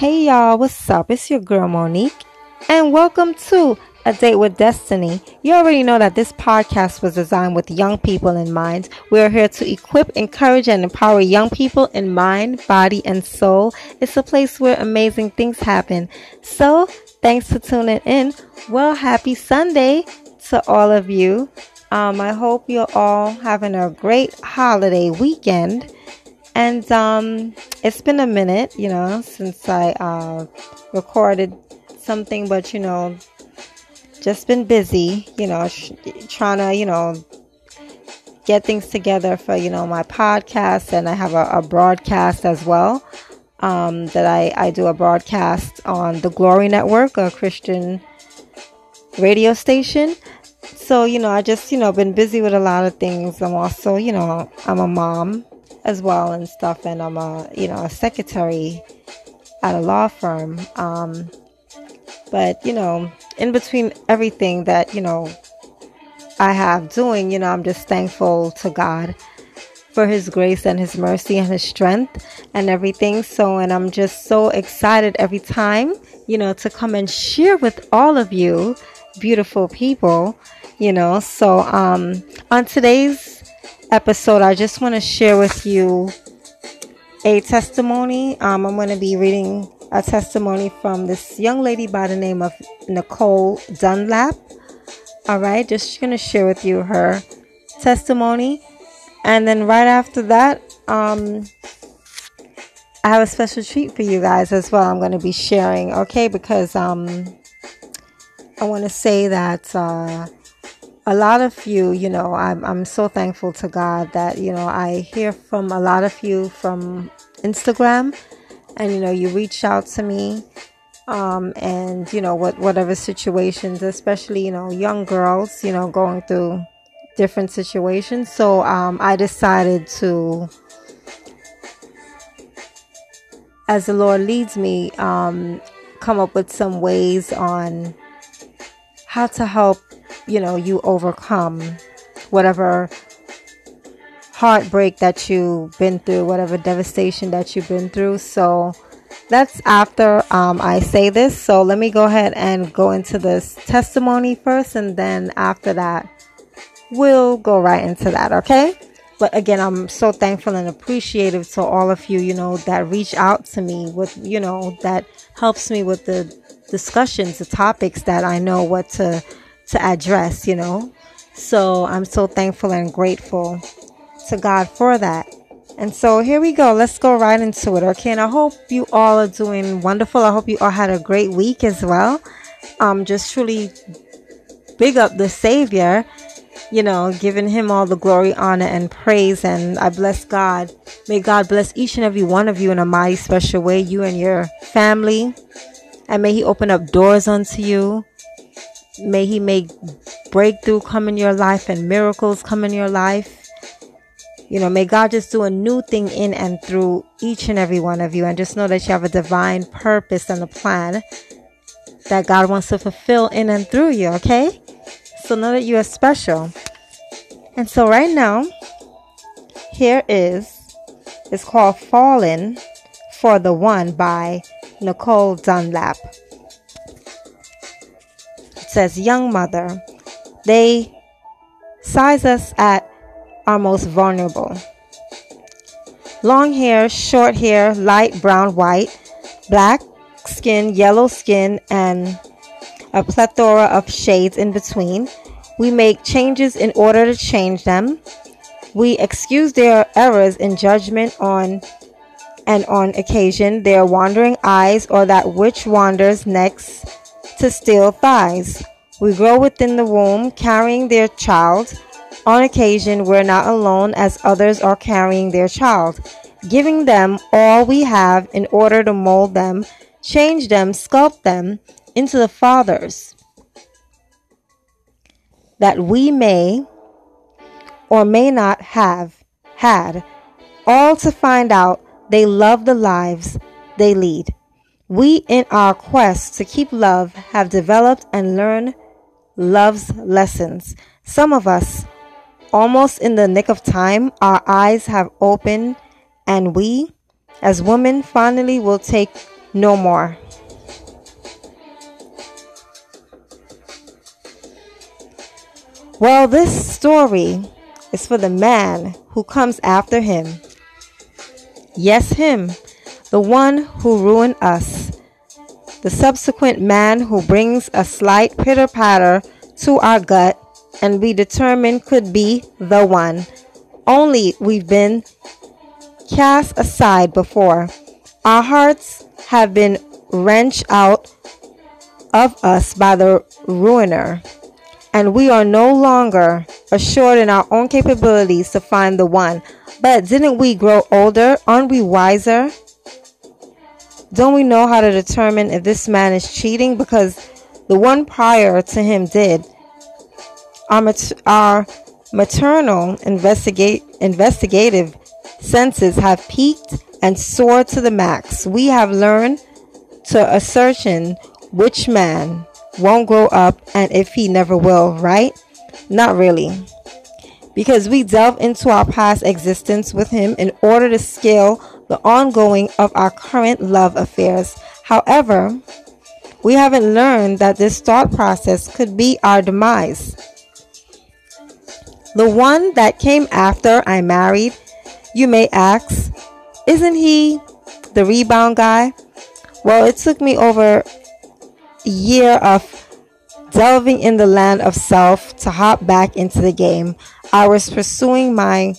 Hey y'all, what's up? It's your girl Monique, and welcome to A Date with Destiny. You already know that this podcast was designed with young people in mind. We are here to equip, encourage, and empower young people in mind, body, and soul. It's a place where amazing things happen. So, thanks for tuning in. Well, happy Sunday to all of you. Um, I hope you're all having a great holiday weekend. And um, it's been a minute, you know, since I uh, recorded something, but you know, just been busy, you know, sh- trying to, you know, get things together for, you know, my podcast. And I have a, a broadcast as well. Um, that I, I do a broadcast on the Glory Network, a Christian radio station. So, you know, I just, you know, been busy with a lot of things. I'm also, you know, I'm a mom as well and stuff. And I'm a, you know, a secretary at a law firm. Um, but, you know, in between everything that, you know, I have doing, you know, I'm just thankful to God for his grace and his mercy and his strength and everything. So, and I'm just so excited every time, you know, to come and share with all of you beautiful people, you know. So, um, on today's episode, I just want to share with you a testimony. Um, I'm going to be reading a testimony from this young lady by the name of Nicole Dunlap. All right, just going to share with you her testimony. And then right after that, um, I have a special treat for you guys as well. I'm going to be sharing, okay? Because um, I want to say that uh, a lot of you, you know, I'm, I'm so thankful to God that, you know, I hear from a lot of you from Instagram and, you know, you reach out to me. Um, and, you know, what, whatever situations, especially, you know, young girls, you know, going through different situations. So, um, I decided to, as the Lord leads me, um, come up with some ways on how to help you know, you overcome whatever heartbreak that you've been through, whatever devastation that you've been through. So that's after um, I say this. So let me go ahead and go into this testimony first, and then after that, we'll go right into that, okay? But again, I'm so thankful and appreciative to all of you, you know, that reach out to me with, you know, that helps me with the discussions, the topics that I know what to to address, you know. So I'm so thankful and grateful to God for that. And so here we go. Let's go right into it. Okay. And I hope you all are doing wonderful. I hope you all had a great week as well. Um, just truly big up the Savior, you know, giving him all the glory, honor, and praise. And I bless God. May God bless each and every one of you in a mighty special way, you and your family. And may He open up doors unto you. May He make breakthrough come in your life and miracles come in your life. You know, may God just do a new thing in and through each and every one of you. And just know that you have a divine purpose and a plan that God wants to fulfill in and through you, okay? So know that you are special. And so right now, here is, it's called Fallen for the One by Nicole Dunlap says young mother. They size us at our most vulnerable. Long hair, short hair, light brown, white, black skin, yellow skin, and a plethora of shades in between. We make changes in order to change them. We excuse their errors in judgment on and on occasion their wandering eyes or that which wanders next to steal thighs. We grow within the womb, carrying their child. On occasion, we're not alone as others are carrying their child, giving them all we have in order to mold them, change them, sculpt them into the fathers that we may or may not have had, all to find out they love the lives they lead. We, in our quest to keep love, have developed and learned love's lessons. Some of us, almost in the nick of time, our eyes have opened, and we, as women, finally will take no more. Well, this story is for the man who comes after him. Yes, him, the one who ruined us. The subsequent man who brings a slight pitter patter to our gut and we determine could be the one. Only we've been cast aside before. Our hearts have been wrenched out of us by the ruiner, and we are no longer assured in our own capabilities to find the one. But didn't we grow older? Aren't we wiser? Don't we know how to determine if this man is cheating? Because the one prior to him did. Our, mat- our maternal investigate- investigative senses have peaked and soared to the max. We have learned to ascertain which man won't grow up and if he never will, right? Not really. Because we delve into our past existence with him in order to scale the ongoing of our current love affairs. However, we haven't learned that this thought process could be our demise. The one that came after I married, you may ask, isn't he the rebound guy? Well, it took me over year of delving in the land of self to hop back into the game. I was pursuing my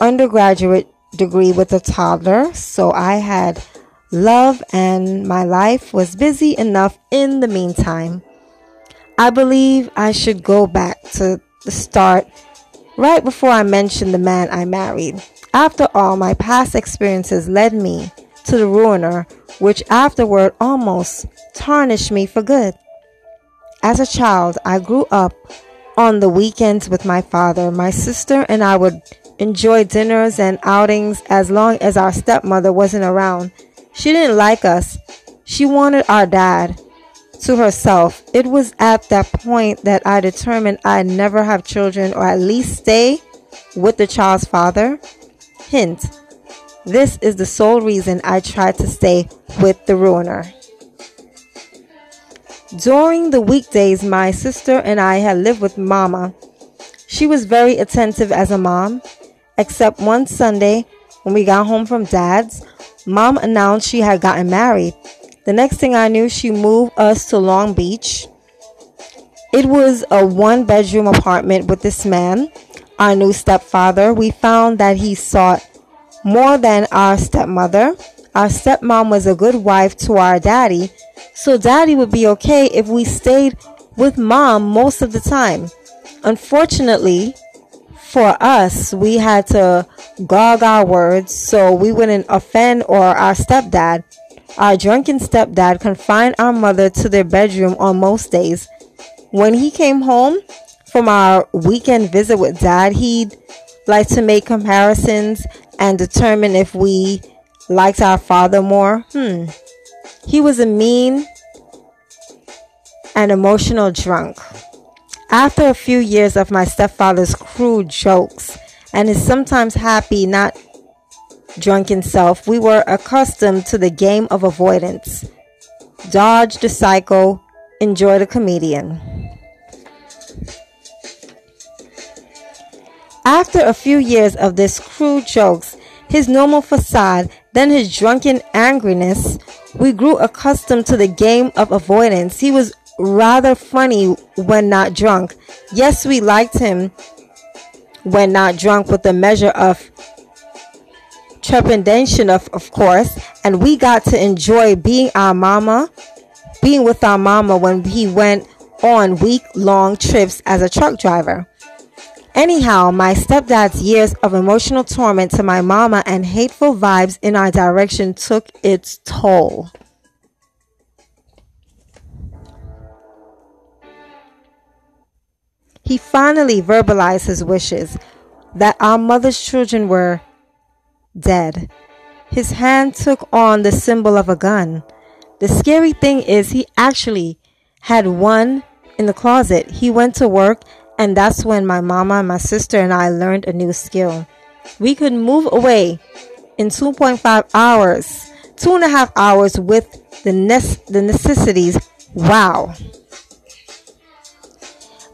undergraduate degree with a toddler, so I had love and my life was busy enough in the meantime. I believe I should go back to the start right before I mentioned the man I married. After all, my past experiences led me to the ruiner, which afterward almost tarnished me for good. As a child, I grew up on the weekends with my father. My sister and I would enjoy dinners and outings as long as our stepmother wasn't around. She didn't like us. She wanted our dad to herself. It was at that point that I determined I'd never have children or at least stay with the child's father. Hint. This is the sole reason I tried to stay with the ruiner. During the weekdays, my sister and I had lived with Mama. She was very attentive as a mom, except one Sunday when we got home from Dad's, Mom announced she had gotten married. The next thing I knew, she moved us to Long Beach. It was a one bedroom apartment with this man, our new stepfather. We found that he sought more than our stepmother. Our stepmom was a good wife to our daddy, so daddy would be okay if we stayed with mom most of the time. Unfortunately, for us, we had to gog our words so we wouldn't offend or our stepdad. Our drunken stepdad confined our mother to their bedroom on most days. When he came home from our weekend visit with dad, he'd like to make comparisons and determine if we liked our father more. Hmm. He was a mean and emotional drunk. After a few years of my stepfather's crude jokes and his sometimes happy, not drunken self, we were accustomed to the game of avoidance. Dodge the psycho, enjoy the comedian. After a few years of this crude jokes, his normal facade, then his drunken angriness, we grew accustomed to the game of avoidance. He was rather funny when not drunk. Yes, we liked him when not drunk with a measure of trepidation of, of course, and we got to enjoy being our mama, being with our mama when he went on week long trips as a truck driver. Anyhow, my stepdad's years of emotional torment to my mama and hateful vibes in our direction took its toll. He finally verbalized his wishes that our mother's children were dead. His hand took on the symbol of a gun. The scary thing is, he actually had one in the closet. He went to work, and that's when my mama, my sister, and I learned a new skill. We could move away in 2.5 hours two and a half hours with the, ne- the necessities. Wow.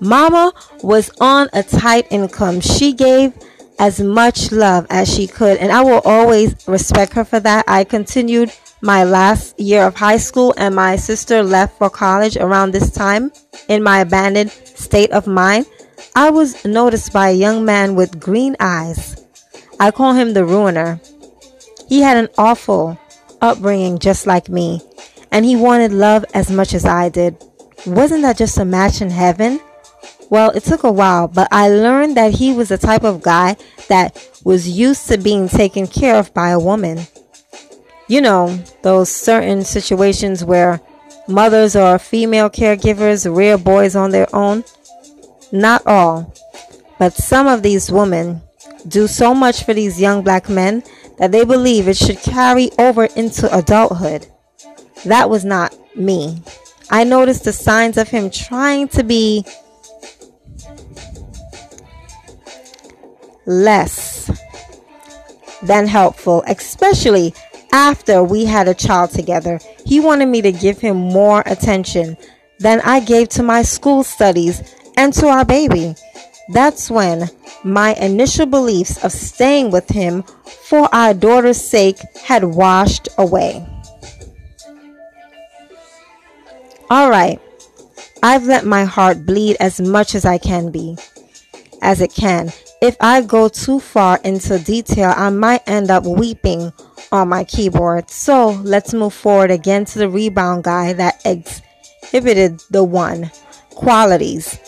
Mama was on a tight income. She gave as much love as she could, and I will always respect her for that. I continued my last year of high school, and my sister left for college around this time. In my abandoned state of mind, I was noticed by a young man with green eyes. I call him the ruiner. He had an awful upbringing just like me, and he wanted love as much as I did. Wasn't that just a match in heaven? Well, it took a while, but I learned that he was the type of guy that was used to being taken care of by a woman. You know, those certain situations where mothers or female caregivers rear boys on their own. Not all, but some of these women do so much for these young black men that they believe it should carry over into adulthood. That was not me. I noticed the signs of him trying to be less than helpful, especially after we had a child together. He wanted me to give him more attention than I gave to my school studies and to our baby. That's when my initial beliefs of staying with him for our daughter's sake had washed away. All right, I've let my heart bleed as much as I can be, as it can, if I go too far into detail, I might end up weeping on my keyboard. So let's move forward again to the rebound guy that exhibited the one qualities.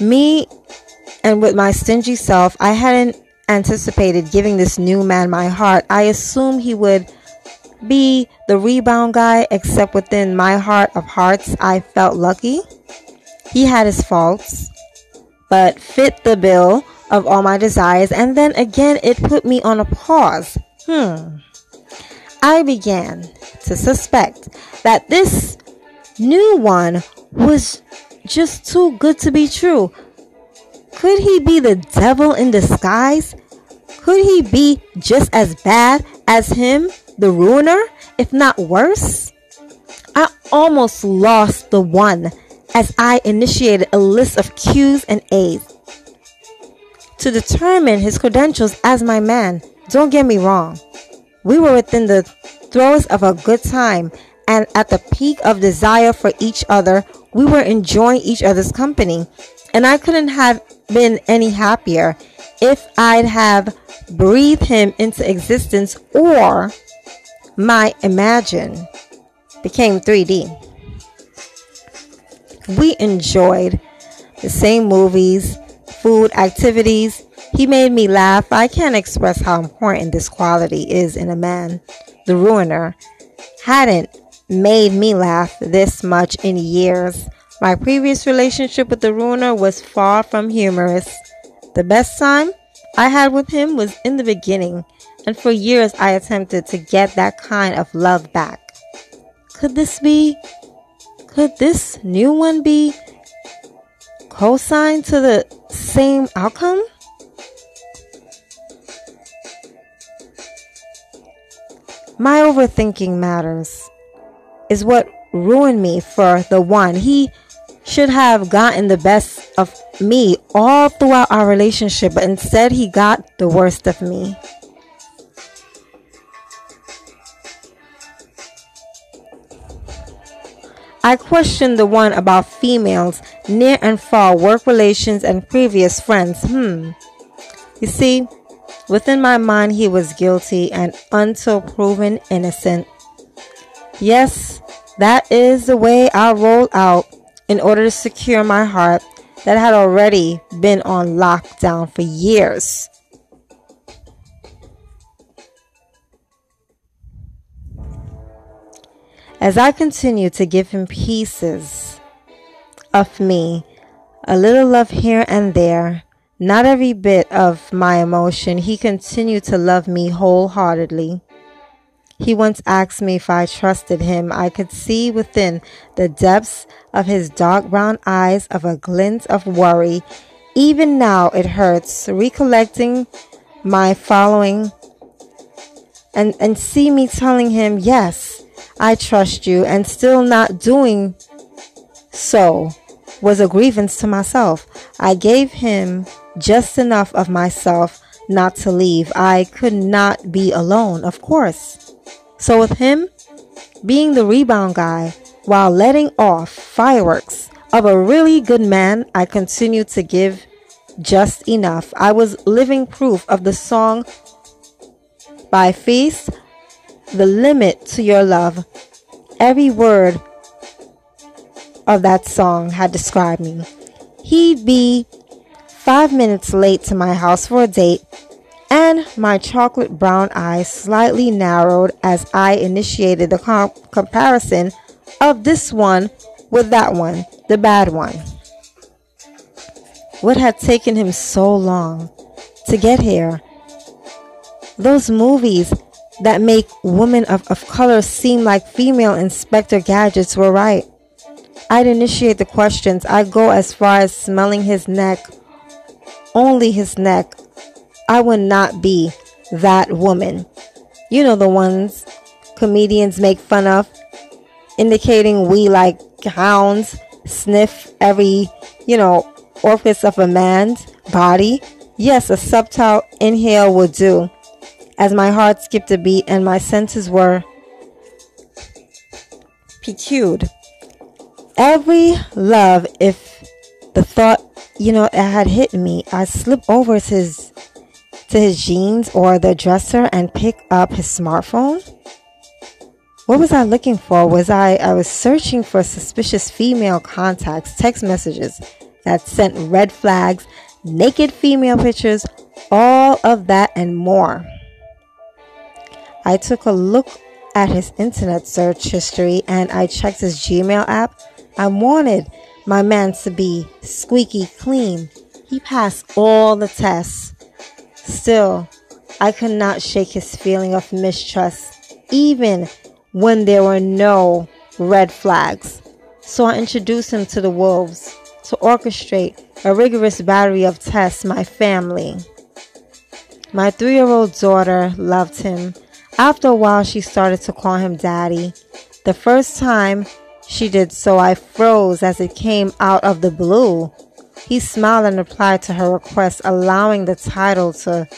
Me and with my stingy self, I hadn't anticipated giving this new man my heart. I assumed he would be the rebound guy, except within my heart of hearts, I felt lucky. He had his faults, but fit the bill of all my desires, and then again it put me on a pause. Hmm. I began to suspect that this new one was just too good to be true. Could he be the devil in disguise? Could he be just as bad as him, the ruiner, if not worse? I almost lost the one as I initiated a list of Q's and A's to determine his credentials as my man. Don't get me wrong. We were within the throes of a good time and at the peak of desire for each other. We were enjoying each other's company. And I couldn't have been any happier if I'd have breathed him into existence or my imagine became 3D. We enjoyed the same movies, food, activities. He made me laugh. I can't express how important this quality is in a man. The ruiner hadn't made me laugh this much in years. My previous relationship with the ruiner was far from humorous. The best time I had with him was in the beginning, and for years I attempted to get that kind of love back. Could this be? Could this new one be co-sign to the same outcome? My overthinking matters is what ruined me for the one. He should have gotten the best of me all throughout our relationship, but instead he got the worst of me. I questioned the one about females, near and far, work relations, and previous friends. Hmm. You see, within my mind, he was guilty and until proven innocent. Yes, that is the way I rolled out in order to secure my heart that had already been on lockdown for years. As I continued to give him pieces of me, a little love here and there, not every bit of my emotion, he continued to love me wholeheartedly. He once asked me if I trusted him. I could see within the depths of his dark brown eyes of a glint of worry. Even now it hurts recollecting my following and, and see me telling him, Yes, I trust you, and still not doing so was a grievance to myself. I gave him just enough of myself not to leave. I could not be alone, of course. So with him being the rebound guy while letting off fireworks of a really good man, I continued to give just enough. I was living proof of the song by Feist, The Limit to Your Love. Every word of that song had described me. He'd be five minutes late to my house for a date, my chocolate brown eyes slightly narrowed as I initiated the comparison of this one with that one, the bad one. What had taken him so long to get here? Those movies that make women of, of color seem like female Inspector Gadgets were right. I'd initiate the questions. I'd go as far as smelling his neck, only his neck. I would not be that woman. You know, the ones comedians make fun of, indicating we like hounds sniff every, you know, orifice of a man's body, yes, a subtle inhale would do. As my heart skipped a beat and my senses were piqued. Every love, if the thought, you know, it had hit me, I slip over his to his jeans or the dresser and pick up his smartphone. What was I looking for? Was I I was searching for suspicious female contacts, text messages, that sent red flags, naked female pictures, all of that and more. I took a look at his internet search history and I checked his Gmail app. I wanted my man to be squeaky clean. He passed all the tests. Still, I could not shake his feeling of mistrust, even when there were no red flags. So I introduced him to the wolves to orchestrate a rigorous battery of tests my family. My three year old daughter loved him. After a while, she started to call him daddy. The first time she did so, I froze as it came out of the blue. He smiled and replied to her request, allowing the title to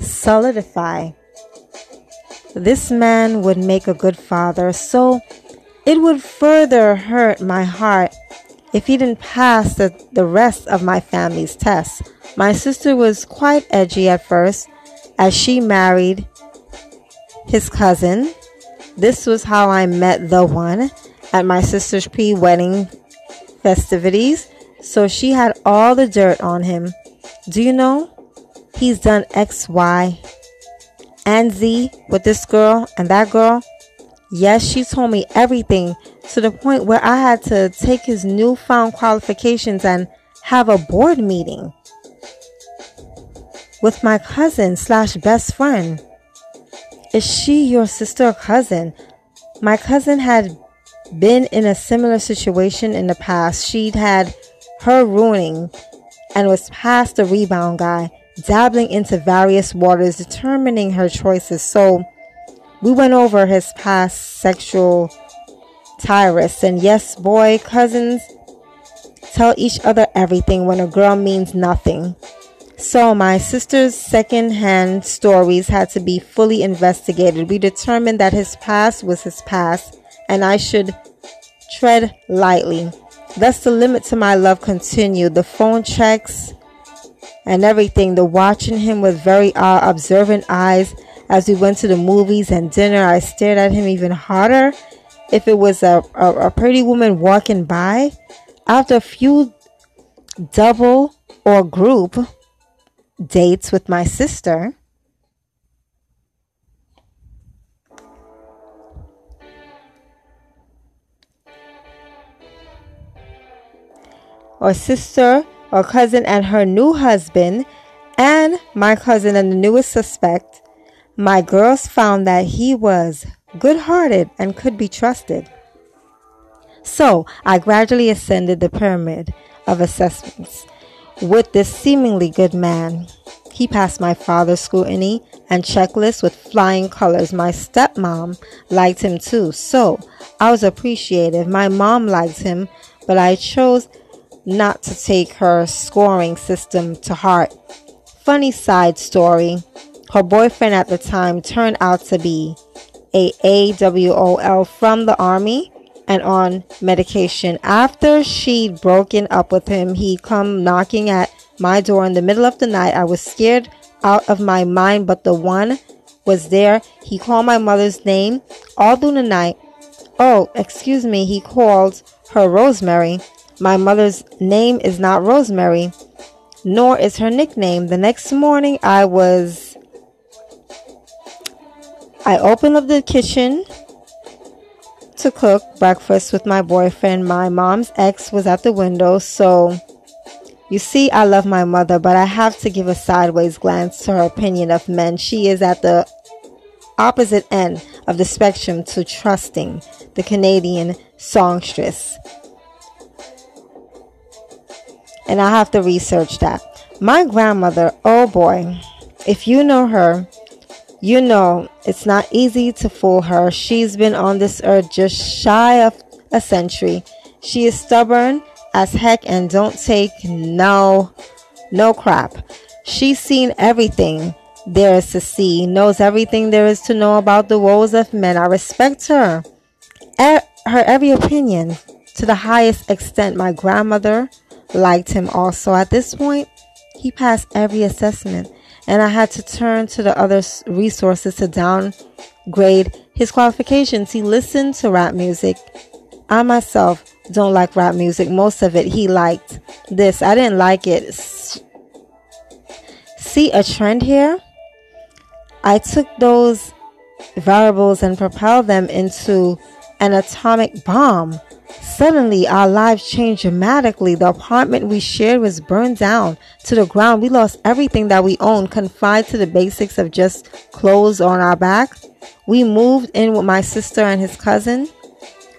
solidify. This man would make a good father, so it would further hurt my heart if he didn't pass the, the rest of my family's tests. My sister was quite edgy at first as she married his cousin. This was how I met the one at my sister's pre wedding festivities. So she had all the dirt on him. Do you know? He's done X, Y, and Z with this girl and that girl. Yes, she told me everything to the point where I had to take his newfound qualifications and have a board meeting with my cousin slash best friend. Is she your sister or cousin? My cousin had been in a similar situation in the past. She'd had her ruining and was past the rebound guy, dabbling into various waters, determining her choices. So, we went over his past sexual tirades, and yes, boy, cousins tell each other everything when a girl means nothing. So, my sister's second hand stories had to be fully investigated. We determined that his past was his past, and I should tread lightly. Thus, the limit to my love continued. The phone checks and everything, the watching him with very uh, observant eyes as we went to the movies and dinner, I stared at him even harder. If it was a, a, a pretty woman walking by, after a few double or group dates with my sister, or sister or cousin and her new husband, and my cousin and the newest suspect, my girls found that he was good hearted and could be trusted. So I gradually ascended the pyramid of assessments with this seemingly good man. He passed my father's scrutiny and checklist with flying colors. My stepmom liked him too, so I was appreciative. My mom liked him, but I chose not to take her scoring system to heart. Funny side story her boyfriend at the time turned out to be a AWOL from the army and on medication. After she'd broken up with him, he'd come knocking at my door in the middle of the night. I was scared out of my mind, but the one was there. He called my mother's name all through the night. Oh, excuse me, he called her Rosemary. My mother's name is not Rosemary, nor is her nickname. The next morning, I was. I opened up the kitchen to cook breakfast with my boyfriend. My mom's ex was at the window, so you see, I love my mother, but I have to give a sideways glance to her opinion of men. She is at the opposite end of the spectrum to trusting the Canadian songstress and I have to research that. My grandmother, oh boy, if you know her, you know it's not easy to fool her. She's been on this earth just shy of a century. She is stubborn as heck and don't take no no crap. She's seen everything there is to see, knows everything there is to know about the woes of men. I respect her. her every opinion to the highest extent. My grandmother liked him also. At this point, he passed every assessment, and I had to turn to the other resources to downgrade his qualifications. He listened to rap music. I myself don't like rap music. Most of it he liked. This, I didn't like it. See a trend here? I took those variables and propelled them into an atomic bomb. Suddenly, our lives changed dramatically. The apartment we shared was burned down to the ground. We lost everything that we owned, confined to the basics of just clothes on our back. We moved in with my sister and his cousin,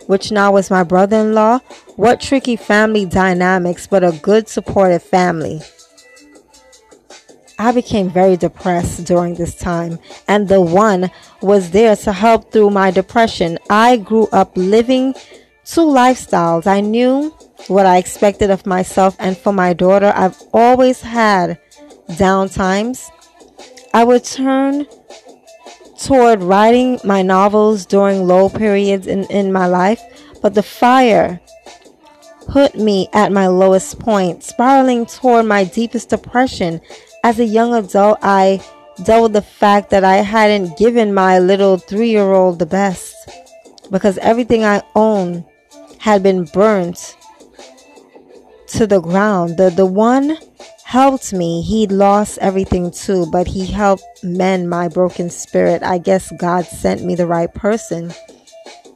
which now was my brother in law. What tricky family dynamics, but a good, supportive family. I became very depressed during this time, and the one was there to help through my depression. I grew up living two lifestyles. I knew what I expected of myself and for my daughter. I've always had down times. I would turn toward writing my novels during low periods in, in my life, but the fire put me at my lowest point, spiraling toward my deepest depression. As a young adult, I dealt with the fact that I hadn't given my little three year old the best because everything I own had been burnt to the ground. The the one helped me. He lost everything too, but he helped mend my broken spirit. I guess God sent me the right person.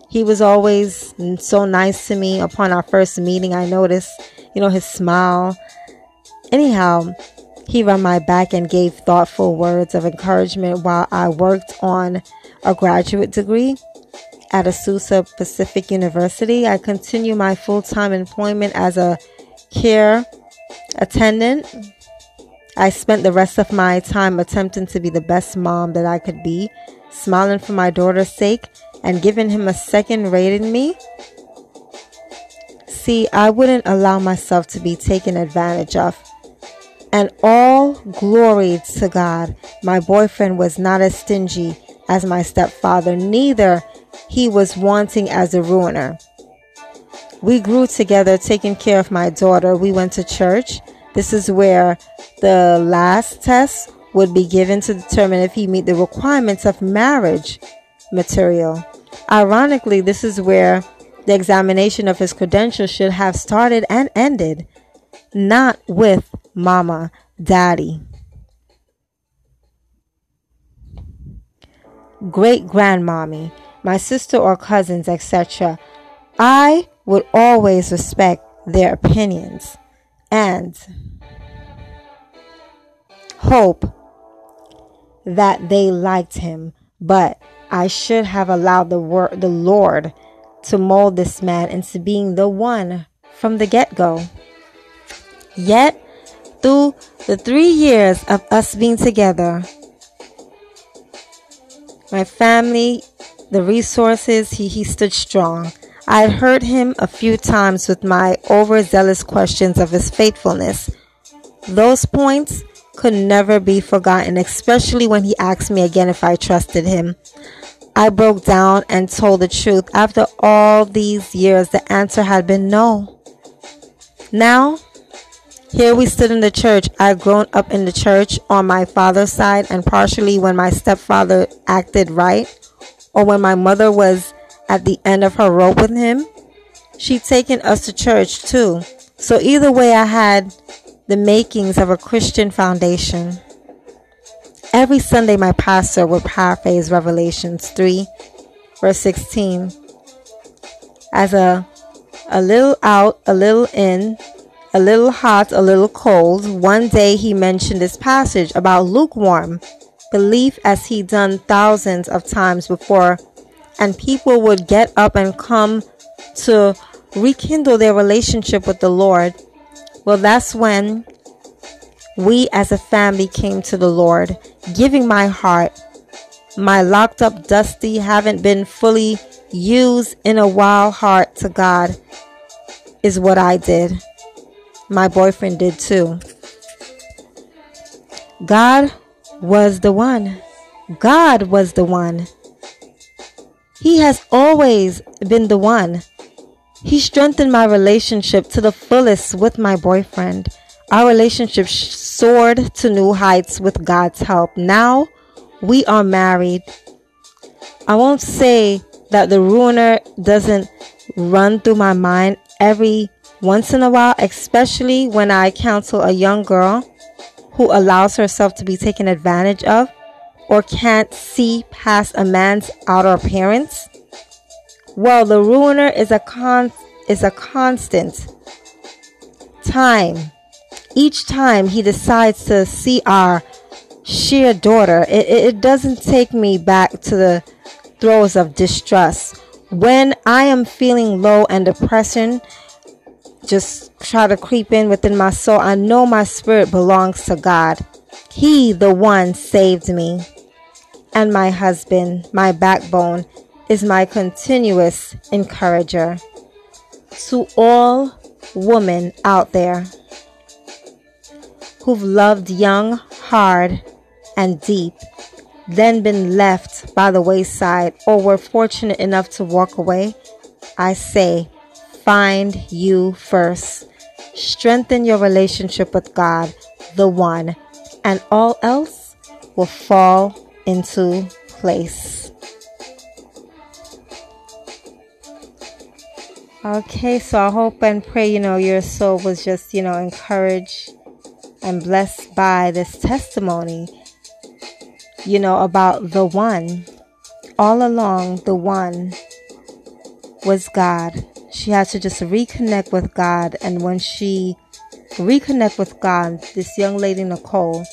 He was always so nice to me. Upon our first meeting, I noticed, you know, his smile. Anyhow, he rubbed my back and gave thoughtful words of encouragement while I worked on a graduate degree at Azusa Pacific University. I continue my full time employment as a care attendant. I spent the rest of my time attempting to be the best mom that I could be, smiling for my daughter's sake, and giving him a second rate in me. See, I wouldn't allow myself to be taken advantage of. And all glory to God, my boyfriend was not as stingy as my stepfather, neither he was wanting as a ruiner. We grew together, taking care of my daughter. We went to church. This is where the last test would be given to determine if he meet the requirements of marriage material. Ironically, this is where the examination of his credentials should have started and ended, not with mama, daddy. Great grandmommy my sister or cousins, etc., I would always respect their opinions and hope that they liked him, but I should have allowed the word the Lord to mold this man into being the one from the get-go. Yet through the three years of us being together, my family, the resources, he, he stood strong. I had hurt him a few times with my overzealous questions of his faithfulness. Those points could never be forgotten, especially when he asked me again if I trusted him. I broke down and told the truth. After all these years, the answer had been no. Now, here we stood in the church. I'd grown up in the church on my father's side, and partially when my stepfather acted right, or when my mother was at the end of her rope with him. She'd taken us to church too. So either way, I had the makings of a Christian foundation. Every Sunday, my pastor would paraphrase Revelations 3, verse 16. As a, a little out, a little in, a little hot, a little cold, one day he mentioned this passage about lukewarm belief as he done thousands of times before, and people would get up and come to rekindle their relationship with the Lord. Well, that's when we as a family came to the Lord, giving my heart. My locked up, dusty, haven't been fully used in a while heart to God is what I did. My boyfriend did too. God was the one. God was the one. He has always been the one. He strengthened my relationship to the fullest with my boyfriend. Our relationship soared to new heights with God's help. Now we are married. I won't say that the ruiner doesn't run through my mind every once in a while, especially when I counsel a young girl who allows herself to be taken advantage of or can't see past a man's outer appearance. Well, the ruiner is a con is a constant time each time he decides to see our sheer daughter, it, it doesn't take me back to the throes of distrust. When I am feeling low and depression, just try to creep in within my soul. I know my spirit belongs to God. He, the one, saved me. And my husband, my backbone, is my continuous encourager. To all women out there, who've loved young, hard, and deep, then been left by the wayside or were fortunate enough to walk away, I say, find you first. Strengthen your relationship with God, the one, and all else will fall into place. Okay, so I hope and pray, you know, your soul was just, you know, encouraged and blessed by this testimony, you know, about the one. All along, the one was God. She had to just reconnect with God. And when she reconnect with God, this young lady, Nicole,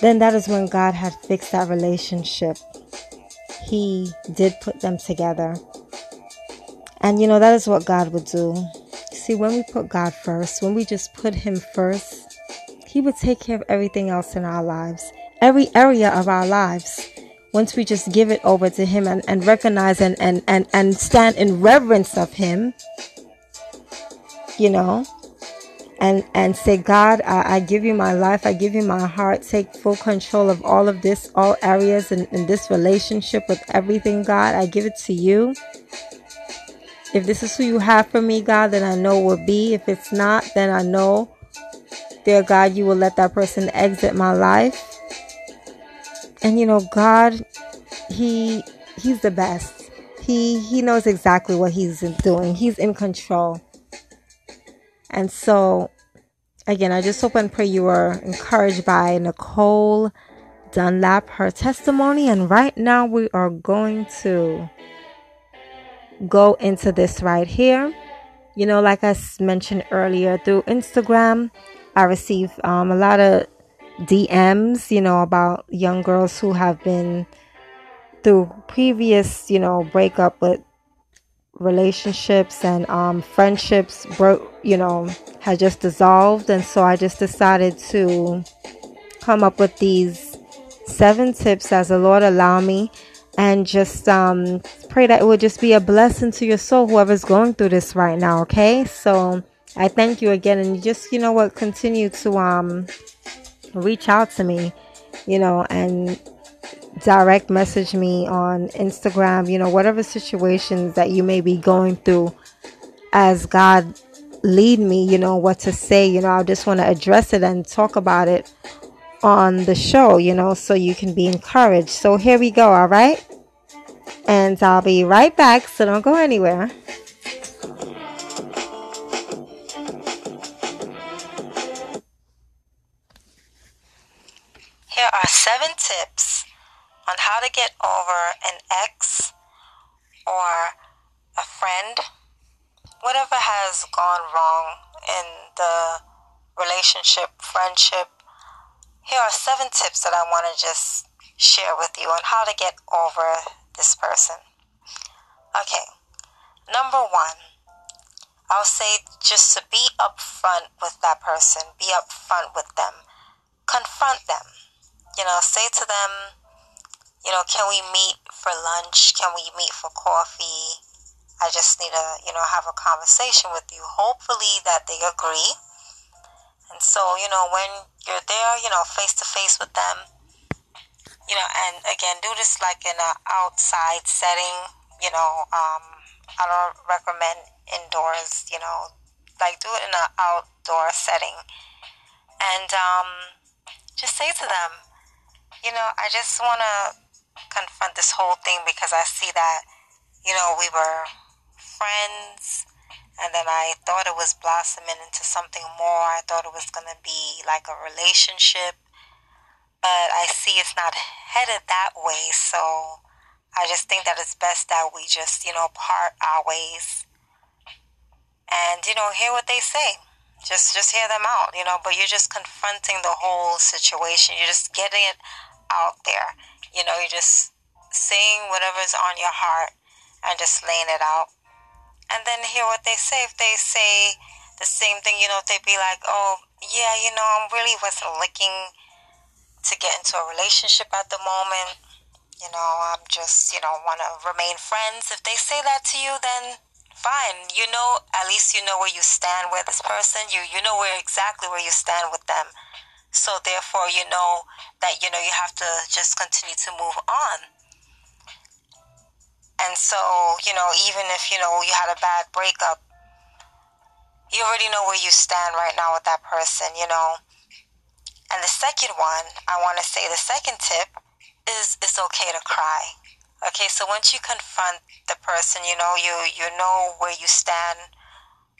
then that is when God had fixed that relationship. He did put them together. And you know, that is what God would do. See, when we put God first, when we just put Him first, He would take care of everything else in our lives, every area of our lives. Once we just give it over to Him and, and recognize and, and, and, and stand in reverence of Him, you know, and and say, God, I, I, give you my life, I give you my heart, take full control of all of this, all areas in, in this relationship with everything, God. I give it to you. If this is who you have for me, God, then I know will be. If it's not, then I know, dear God, you will let that person exit my life. And you know, God, He He's the best. He He knows exactly what He's doing. He's in control. And so again, I just hope and pray you are encouraged by Nicole Dunlap, her testimony. And right now we are going to go into this right here. You know, like I mentioned earlier, through Instagram, I receive um, a lot of DMs, you know, about young girls who have been through previous, you know, breakup with relationships and um, friendships broke, you know, had just dissolved. And so I just decided to come up with these seven tips as the Lord allow me and just um, pray that it would just be a blessing to your soul, whoever's going through this right now. Okay. So I thank you again. And just, you know what, continue to um, reach out to me, you know, and direct message me on Instagram, you know, whatever situations that you may be going through as God lead me, you know, what to say, you know, I just want to address it and talk about it on the show, you know, so you can be encouraged. So here we go, all right? And I'll be right back, so don't go anywhere. Here are seven tips on how to get over an ex or a friend, whatever has gone wrong in the relationship, friendship. Here are seven tips that I want to just share with you on how to get over this person. Okay, number one, I'll say just to be upfront with that person, be upfront with them, confront them. You know, say to them, you know, can we meet for lunch? Can we meet for coffee? I just need to, you know, have a conversation with you. Hopefully that they agree. And so, you know, when you're there, you know, face to face with them, you know, and again, do this like in an outside setting, you know, um, I don't recommend indoors, you know, like do it in an outdoor setting. And um, just say to them, you know, I just want to confront this whole thing because I see that, you know, we were friends and then I thought it was blossoming into something more. I thought it was going to be like a relationship, but I see it's not headed that way. So I just think that it's best that we just, you know, part our ways and, you know, hear what they say. Just, just hear them out, you know, but you're just confronting the whole situation. You're just getting it out there. You know, you're just saying whatever's on your heart and just laying it out. And then hear what they say. If they say the same thing, you know, if they be like, oh, yeah, you know, I'm really wasn't looking to get into a relationship at the moment. You know, I'm just, you know, want to remain friends. If they say that to you, then fine. You know, at least you know where you stand with this person. You you know where exactly where you stand with them. So therefore, you know that you know you have to just continue to move on. And so, you know, even if you know you had a bad breakup, you already know where you stand right now with that person, you know. And the second one, I want to say the second tip is it's okay to cry. Okay, so once you confront the person, you know, you you know where you stand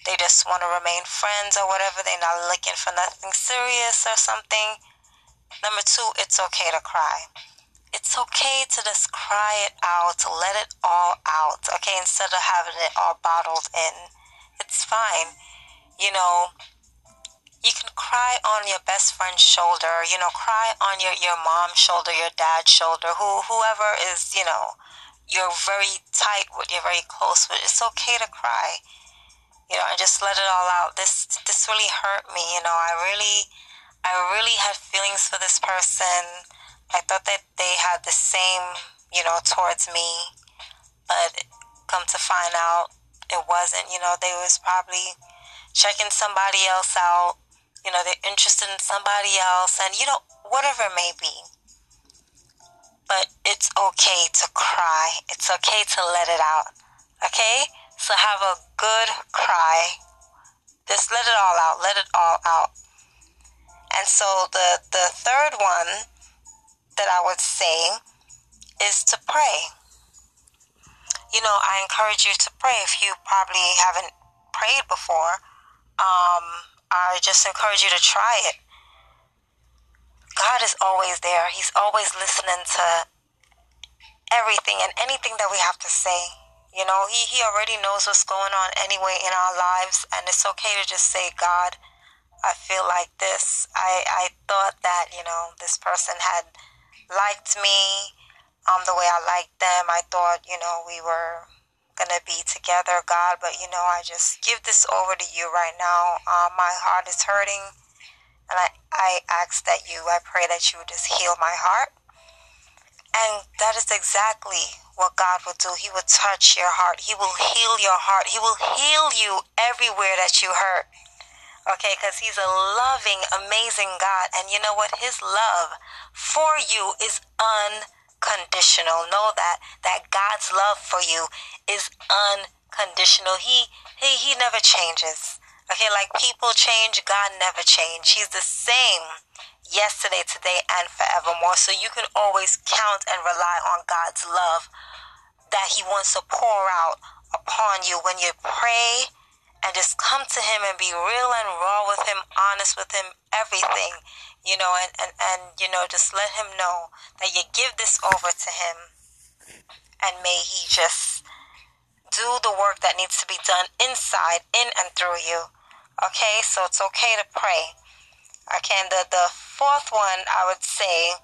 they just want to remain friends or whatever. They're not looking for nothing serious or something. Number two, it's okay to cry. It's okay to just cry it out, let it all out, okay, instead of having it all bottled in. It's fine. You know, you can cry on your best friend's shoulder, you know, cry on your, your mom's shoulder, your dad's shoulder, who whoever is, you know, you're very tight with, you're very close with. It's okay to cry you know, I just let it all out. This this really hurt me, you know. I really I really had feelings for this person. I thought that they had the same, you know, towards me, but come to find out it wasn't. You know, they was probably checking somebody else out. You know, they're interested in somebody else, and you know, whatever it may be. But it's okay to cry. It's okay to let it out. Okay? So have a good cry. Just let it all out. Let it all out. And so the the third one that I would say is to pray. You know, I encourage you to pray if you probably haven't prayed before. Um, I just encourage you to try it. God is always there. He's always listening to everything and anything that we have to say. You know, he, he already knows what's going on anyway in our lives, and it's okay to just say, God, I feel like this. I, I thought that, you know, this person had liked me um, the way I liked them. I thought, you know, we were gonna be together, God. But you know, I just give this over to you right now. Um, my heart is hurting, and I I ask that you, I pray that you would just heal my heart. And that is exactly what God will do. He will touch your heart. He will heal your heart. He will heal you everywhere that you hurt. Okay, because He's a loving, amazing God. And you know what? His love for you is unconditional. Know that that God's love for you is unconditional. He he he never changes. Okay, like people change, God never change. He's the same yesterday, today, and forevermore. So you can always count and rely on God's love that He wants to pour out upon you when you pray and just come to Him and be real and raw with Him, honest with Him, everything, you know, and, and, and you know, just let Him know that you give this over to Him and may He just do the work that needs to be done inside, in and through you. Okay, so it's okay to pray. Okay, and the, the fourth one I would say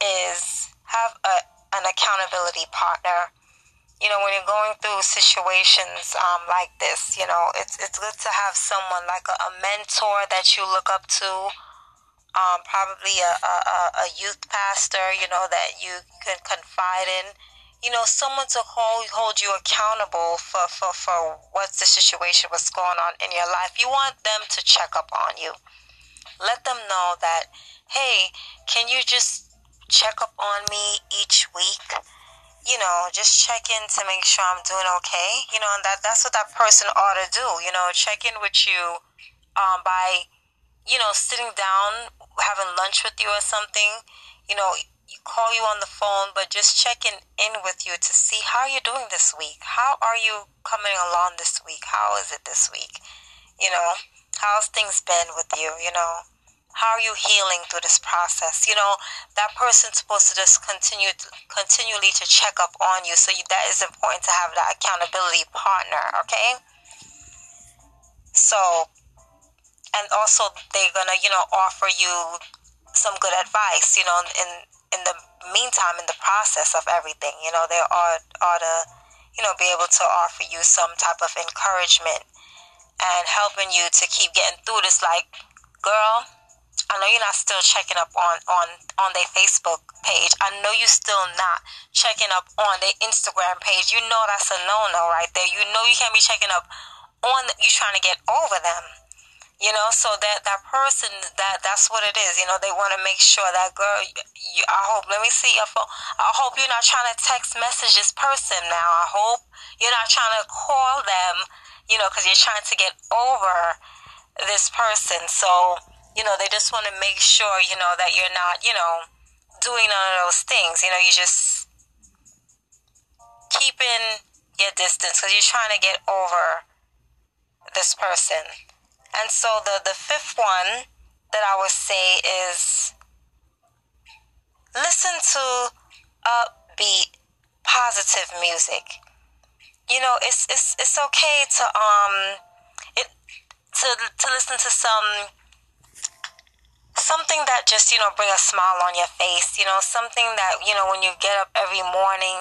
is have a, an accountability partner. You know, when you're going through situations um, like this, you know, it's it's good to have someone like a, a mentor that you look up to, um, probably a, a, a youth pastor, you know, that you can confide in you know, someone to hold hold you accountable for, for, for what's the situation, what's going on in your life. You want them to check up on you. Let them know that, hey, can you just check up on me each week? You know, just check in to make sure I'm doing okay. You know, and that that's what that person ought to do. You know, check in with you um, by, you know, sitting down, having lunch with you or something. You know, call you on the phone, but just checking in with you to see how you're doing this week. How are you coming along this week? How is it this week? You know, how's things been with you? You know, how are you healing through this process? You know, that person's supposed to just continue to, continually to check up on you. So you, that is important to have that accountability partner. Okay. So, and also they're gonna, you know, offer you some good advice. You know, in in the meantime, in the process of everything, you know, they ought ought to, you know, be able to offer you some type of encouragement and helping you to keep getting through this. Like, girl, I know you're not still checking up on on on their Facebook page. I know you're still not checking up on their Instagram page. You know that's a no no right there. You know you can't be checking up on the, you trying to get over them. You know, so that that person that that's what it is. You know, they want to make sure that girl. You, I hope. Let me see your phone. I hope you're not trying to text message this person now. I hope you're not trying to call them. You know, because you're trying to get over this person. So you know, they just want to make sure, you know, that you're not, you know, doing none of those things. You know, you just keeping your distance because you're trying to get over this person. And so the, the fifth one that I would say is listen to upbeat, positive music. You know, it's it's it's okay to um it to to listen to some something that just you know bring a smile on your face you know something that you know when you get up every morning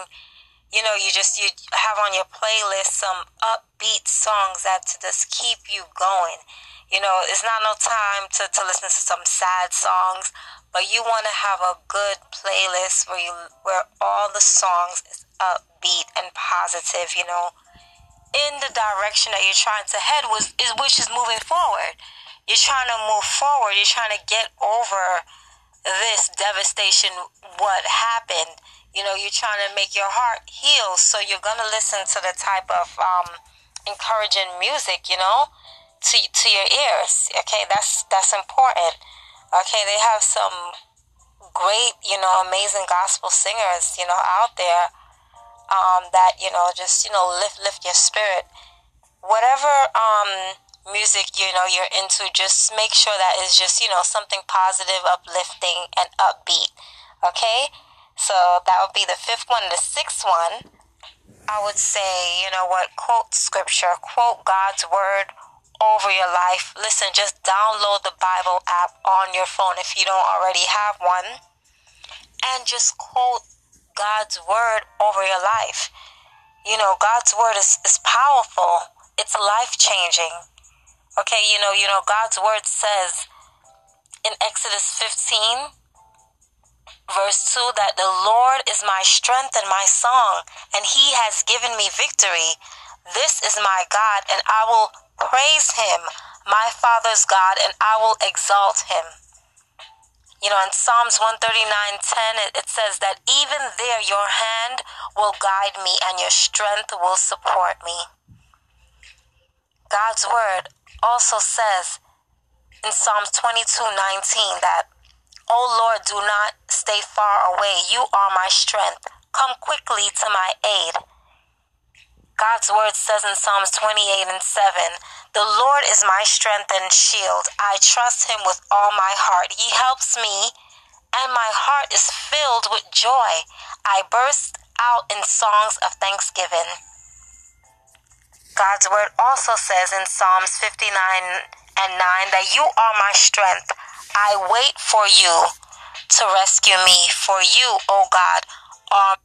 you know you just you have on your playlist some upbeat songs that to just keep you going. You know it's not no time to, to listen to some sad songs but you want to have a good playlist where you where all the songs is upbeat and positive you know in the direction that you're trying to head was is which is moving forward you're trying to move forward. You're trying to get over this devastation, what happened. You know, you're trying to make your heart heal. So you're to listen to the type of um, encouraging music, you know, to, to your ears. Okay, that's, that's important. Okay, they have some great, you know, amazing gospel singers, you know, out there um, that, you know, just, you know, lift, lift your spirit. Whatever, um, music you know you're into just make sure that it's just you know something positive uplifting and upbeat okay? So that would be the fifth one. The sixth one i would say you know what quote scripture quote god's word over your life. Listen just download the bible app on your phone if you don't already have one. And just quote god's word over your life You know, God's word is, is powerful. It's life changing. Okay, you know, you know, God's word says in Exodus 15, verse 2, that the Lord is my strength and my song, and he has given me victory. This is my God, and I will praise him, my Father's God, and I will exalt him. You know, in Psalms 139:10, it, it says that even there your hand will guide me and your strength will support me. God's word also says in Psalms 22:19 that, "O Lord, do not stay far away. You are my strength. Come quickly to my aid." God's word says in Psalms 28 and 7, The Lord is my strength and shield. I trust him with all my heart. He helps me, and my heart is filled with joy. I burst out in songs of thanksgiving. God's word also says in Psalms 59 and 9 that you are my strength. I wait for you to rescue me, for you, O God, are.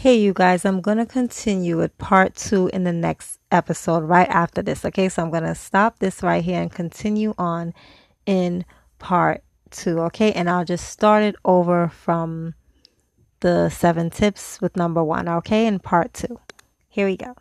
Hey, you guys, I'm going to continue with part two in the next episode right after this. Okay, so I'm going to stop this right here and continue on in part two. Okay, and I'll just start it over from the seven tips with number one. Okay, in part two. Here we go.